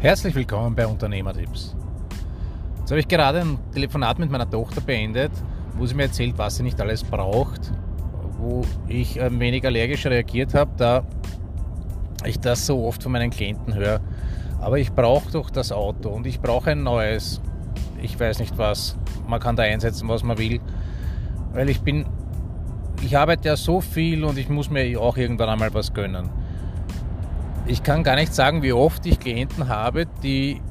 Herzlich willkommen bei Unternehmertipps. Jetzt habe ich gerade ein Telefonat mit meiner Tochter beendet, wo sie mir erzählt, was sie nicht alles braucht, wo ich ein wenig allergisch reagiert habe, da ich das so oft von meinen Klienten höre. Aber ich brauche doch das Auto und ich brauche ein neues. Ich weiß nicht was. Man kann da einsetzen, was man will. Weil ich bin, ich arbeite ja so viel und ich muss mir auch irgendwann einmal was gönnen. Ich kann gar nicht sagen, wie oft ich Klienten habe, die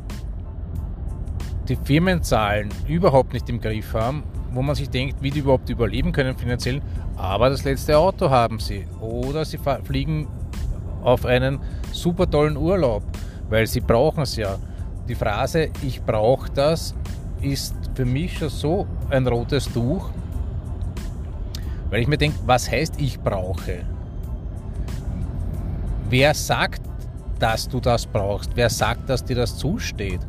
die Firmenzahlen überhaupt nicht im Griff haben, wo man sich denkt, wie die überhaupt überleben können finanziell, aber das letzte Auto haben sie. Oder sie fliegen auf einen super tollen Urlaub, weil sie brauchen es ja. Die Phrase ich brauche das ist für mich schon so ein rotes Tuch, weil ich mir denke, was heißt ich brauche? Wer sagt, dass du das brauchst? Wer sagt, dass dir das zusteht?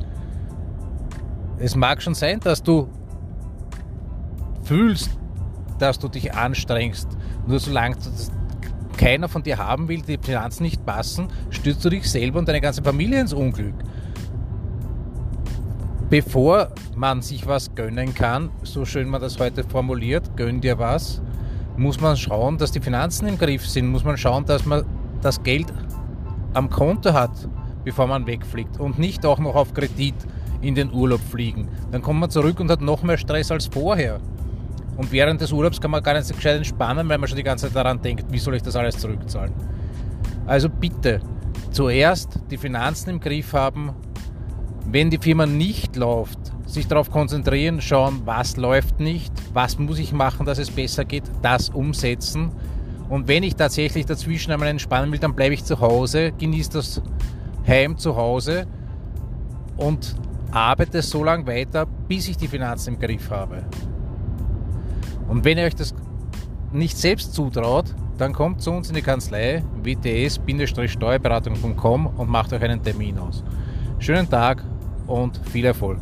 Es mag schon sein, dass du fühlst, dass du dich anstrengst. Nur solange keiner von dir haben will, die Finanzen nicht passen, stürzt du dich selber und deine ganze Familie ins Unglück. Bevor man sich was gönnen kann, so schön man das heute formuliert, gönn dir was, muss man schauen, dass die Finanzen im Griff sind, muss man schauen, dass man das Geld am Konto hat, bevor man wegfliegt und nicht auch noch auf Kredit in den Urlaub fliegen. Dann kommt man zurück und hat noch mehr Stress als vorher. Und während des Urlaubs kann man gar nicht gescheit entspannen, weil man schon die ganze Zeit daran denkt, wie soll ich das alles zurückzahlen. Also bitte, zuerst die Finanzen im Griff haben. Wenn die Firma nicht läuft, sich darauf konzentrieren, schauen, was läuft nicht, was muss ich machen, dass es besser geht, das umsetzen. Und wenn ich tatsächlich dazwischen einmal entspannen will, dann bleibe ich zu Hause, genieße das Heim zu Hause und arbeite so lange weiter, bis ich die Finanzen im Griff habe. Und wenn ihr euch das nicht selbst zutraut, dann kommt zu uns in die Kanzlei wts-steuerberatung.com und macht euch einen Termin aus. Schönen Tag und viel Erfolg.